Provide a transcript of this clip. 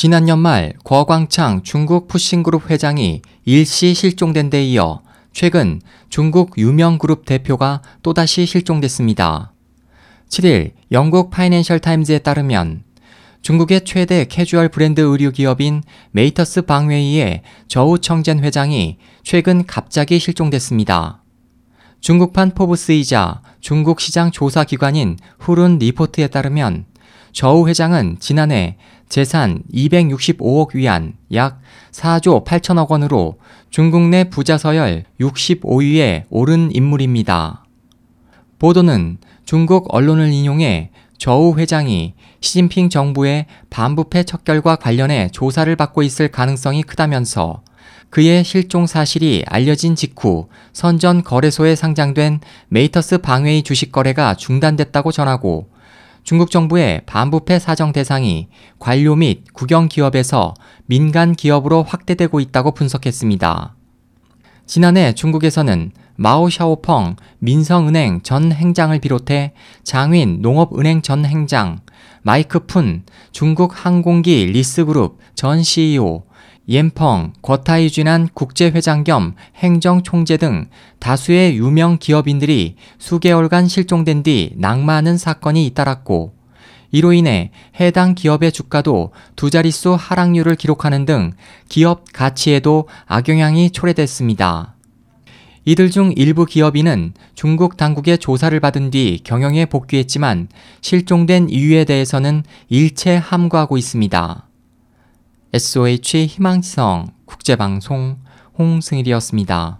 지난 연말 궈광창 중국 푸싱그룹 회장이 일시 실종된 데 이어 최근 중국 유명 그룹 대표가 또다시 실종됐습니다. 7일 영국 파이낸셜 타임즈에 따르면 중국의 최대 캐주얼 브랜드 의류 기업인 메이터스 방웨이의 저우 청젠 회장이 최근 갑자기 실종됐습니다. 중국판 포브스이자 중국 시장 조사 기관인 후룬 리포트에 따르면 저우 회장은 지난해 재산 265억 위안 약 4조 8천억 원으로 중국 내 부자 서열 65위에 오른 인물입니다. 보도는 중국 언론을 인용해 저우 회장이 시진핑 정부의 반부패 척결과 관련해 조사를 받고 있을 가능성이 크다면서 그의 실종 사실이 알려진 직후 선전 거래소에 상장된 메이터스 방웨이 주식 거래가 중단됐다고 전하고 중국 정부의 반부패 사정 대상이 관료 및 국영 기업에서 민간 기업으로 확대되고 있다고 분석했습니다. 지난해 중국에서는 마오 샤오펑 민성은행 전 행장을 비롯해 장윈 농업은행 전 행장, 마이크 푼 중국 항공기 리스그룹 전 CEO, 옌펑 궈타이 쥔안 국제회장 겸 행정총재 등 다수의 유명 기업인들이 수개월간 실종된 뒤 낙마하는 사건이 잇따랐고 이로 인해 해당 기업의 주가도 두 자릿수 하락률을 기록하는 등 기업 가치에도 악영향이 초래됐습니다. 이들 중 일부 기업인은 중국 당국의 조사를 받은 뒤 경영에 복귀했지만 실종된 이유에 대해서는 일체 함구하고 있습니다. SOH 희망지성 국제방송 홍승일이었습니다.